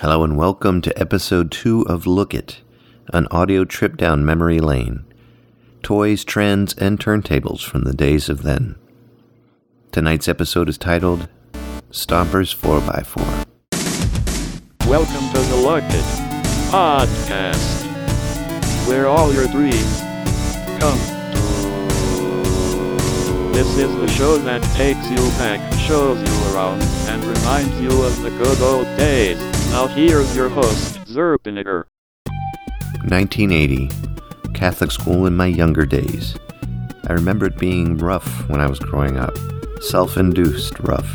Hello and welcome to episode 2 of Look It, an audio trip down memory lane. Toys, trends, and turntables from the days of then. Tonight's episode is titled Stompers 4x4. Welcome to the Look It Podcast, where all your dreams come true. This is the show that takes you back, shows you around, and reminds you of the good old days. Now here's your host, Zerbinator. 1980. Catholic school in my younger days. I remember it being rough when I was growing up. Self induced rough.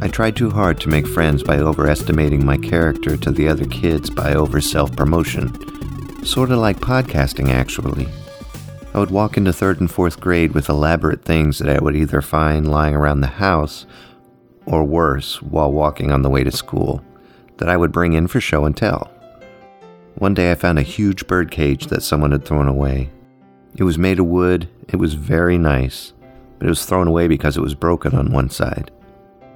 I tried too hard to make friends by overestimating my character to the other kids by over self promotion. Sorta like podcasting, actually. I would walk into third and fourth grade with elaborate things that I would either find lying around the house or worse, while walking on the way to school, that I would bring in for show and tell. One day I found a huge bird cage that someone had thrown away. It was made of wood, it was very nice, but it was thrown away because it was broken on one side.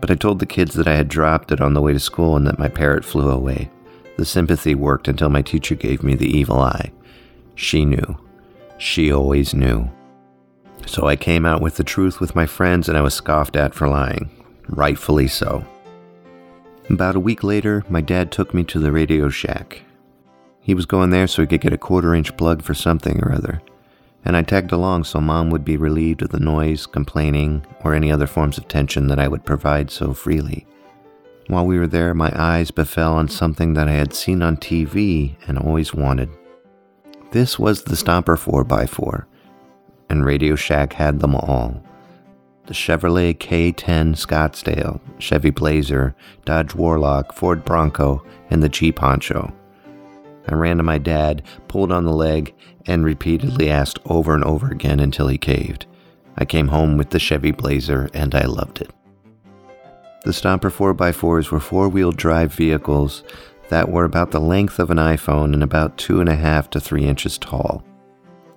But I told the kids that I had dropped it on the way to school and that my parrot flew away. The sympathy worked until my teacher gave me the evil eye. She knew. She always knew. So I came out with the truth with my friends and I was scoffed at for lying. Rightfully so. About a week later, my dad took me to the Radio Shack. He was going there so he could get a quarter inch plug for something or other, and I tagged along so mom would be relieved of the noise, complaining, or any other forms of tension that I would provide so freely. While we were there, my eyes befell on something that I had seen on TV and always wanted. This was the Stomper 4x4, and Radio Shack had them all the Chevrolet K10 Scottsdale, Chevy Blazer, Dodge Warlock, Ford Bronco, and the Jeep Honcho. I ran to my dad, pulled on the leg, and repeatedly asked over and over again until he caved. I came home with the Chevy Blazer and I loved it. The Stomper 4x4s were four wheel drive vehicles that were about the length of an iPhone and about two and a half to three inches tall.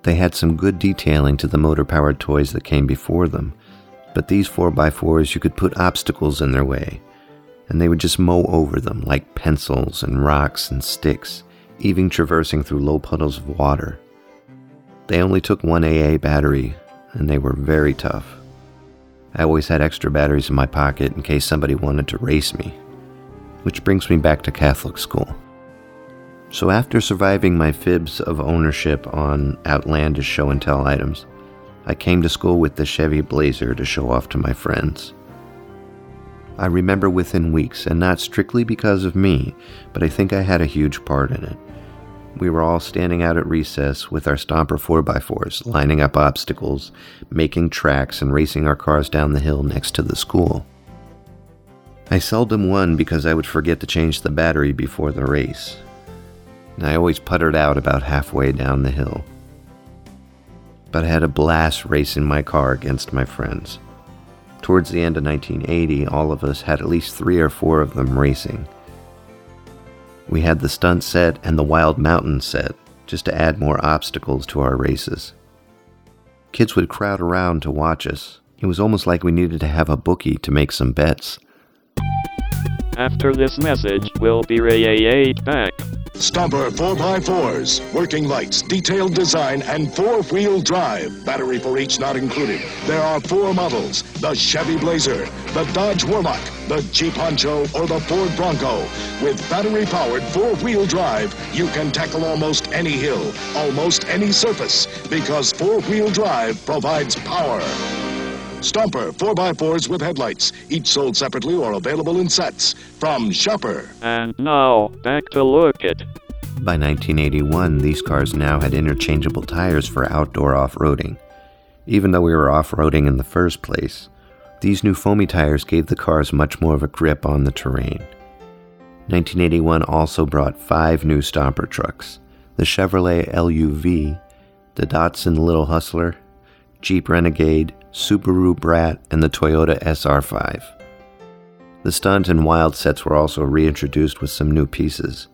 They had some good detailing to the motor powered toys that came before them, but these 4x4s you could put obstacles in their way, and they would just mow over them like pencils and rocks and sticks, even traversing through low puddles of water. They only took one AA battery, and they were very tough. I always had extra batteries in my pocket in case somebody wanted to race me. Which brings me back to Catholic school. So, after surviving my fibs of ownership on outlandish show and tell items, I came to school with the Chevy Blazer to show off to my friends. I remember within weeks, and not strictly because of me, but I think I had a huge part in it. We were all standing out at recess with our Stomper 4x4s, lining up obstacles, making tracks, and racing our cars down the hill next to the school. I seldom won because I would forget to change the battery before the race. I always puttered out about halfway down the hill. But I had a blast racing my car against my friends. Towards the end of 1980, all of us had at least three or four of them racing. We had the stunt set and the Wild Mountain set, just to add more obstacles to our races. Kids would crowd around to watch us. It was almost like we needed to have a bookie to make some bets. After this message, we'll be right back. Stomper 4x4s, working lights, detailed design, and four-wheel drive. Battery for each not included. There are four models, the Chevy Blazer, the Dodge Warlock, the Jeep Honcho, or the Ford Bronco. With battery-powered four-wheel drive, you can tackle almost any hill, almost any surface, because four-wheel drive provides power. Stomper 4x4s with headlights, each sold separately or available in sets. From Schaper. And now, back to Look It. By 1981, these cars now had interchangeable tires for outdoor off roading. Even though we were off roading in the first place, these new foamy tires gave the cars much more of a grip on the terrain. 1981 also brought five new Stomper trucks the Chevrolet LUV, the Datsun Little Hustler, Jeep Renegade, Subaru Brat, and the Toyota SR5. The stunt and wild sets were also reintroduced with some new pieces,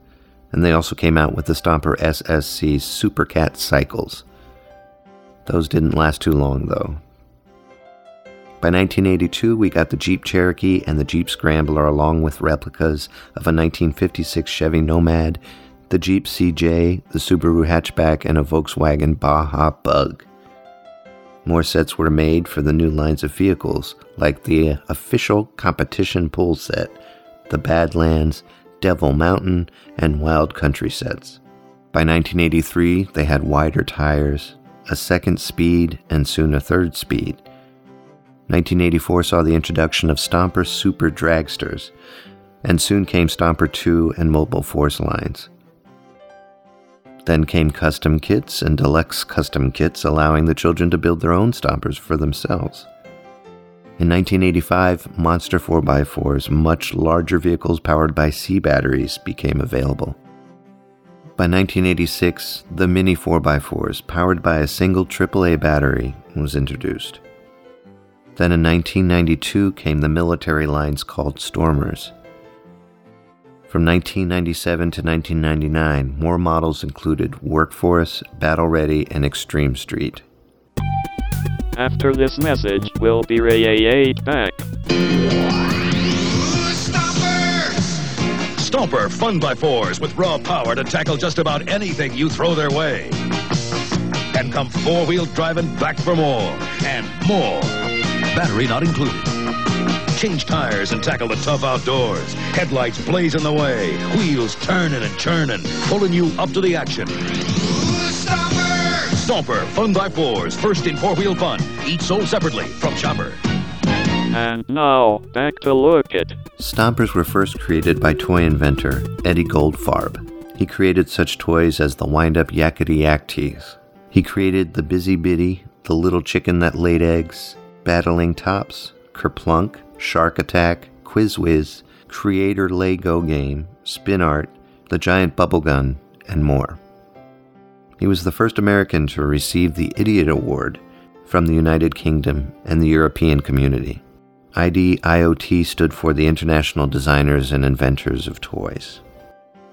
and they also came out with the Stomper SSC Supercat Cycles. Those didn't last too long, though. By 1982, we got the Jeep Cherokee and the Jeep Scrambler, along with replicas of a 1956 Chevy Nomad, the Jeep CJ, the Subaru hatchback, and a Volkswagen Baja Bug. More sets were made for the new lines of vehicles, like the official competition pool set, the Badlands, Devil Mountain, and Wild Country sets. By 1983, they had wider tires, a second speed, and soon a third speed. 1984 saw the introduction of Stomper Super Dragsters, and soon came Stomper 2 and Mobile Force lines. Then came custom kits and deluxe custom kits, allowing the children to build their own stompers for themselves. In 1985, Monster 4x4's much larger vehicles powered by C batteries became available. By 1986, the Mini 4x4s, powered by a single AAA battery, was introduced. Then in 1992 came the military lines called Stormers. From 1997 to 1999, more models included Workforce, Battle Ready, and Extreme Street. After this message, we'll be right back. Stomper Fun by Fours with raw power to tackle just about anything you throw their way. And come four wheel driving back for more and more. Battery not included. Change tires and tackle the tough outdoors. Headlights blazing the way. Wheels turning and churning, pulling you up to the action. Stomper Stomper, Fun by Fours, first in four wheel fun. Each sold separately from Schaper. And now, back to look it. Stompers were first created by toy inventor Eddie Goldfarb. He created such toys as the wind up Yakety Yak tees. He created the Busy Biddy, the little chicken that laid eggs, Battling Tops, Kerplunk, Shark Attack, Quiz Whiz, Creator Lego Game, Spin Art, The Giant Bubble Gun, and more. He was the first American to receive the Idiot Award from the United Kingdom and the European community. IDIOT stood for the International Designers and Inventors of Toys.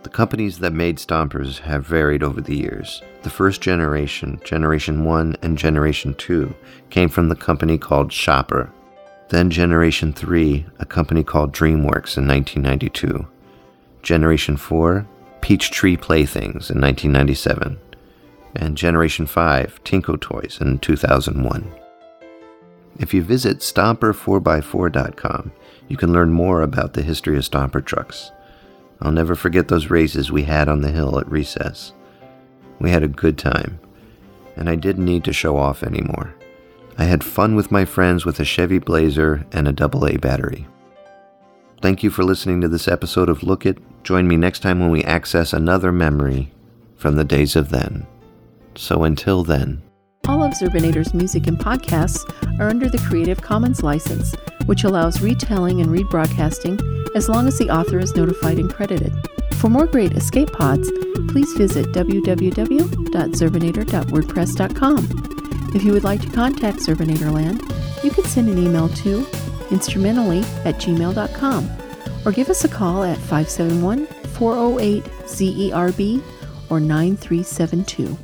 The companies that made Stompers have varied over the years. The first generation, Generation 1 and Generation 2, came from the company called Schaper. Then Generation 3, a company called DreamWorks in 1992. Generation 4, Peachtree Playthings in 1997. And Generation 5, Tinko Toys in 2001. If you visit Stomper4x4.com, you can learn more about the history of Stomper trucks. I'll never forget those races we had on the hill at recess. We had a good time, and I didn't need to show off anymore. I had fun with my friends with a Chevy Blazer and a AA battery. Thank you for listening to this episode of Look It. Join me next time when we access another memory from the days of then. So until then, All of music and podcasts are under the Creative Commons license, which allows retelling and rebroadcasting as long as the author is notified and credited. For more great escape pods, please visit www.zerbinator.wordpress.com. If you would like to contact Zerbinatorland, you can send an email to instrumentally at gmail.com or give us a call at 571 408 ZERB or 9372.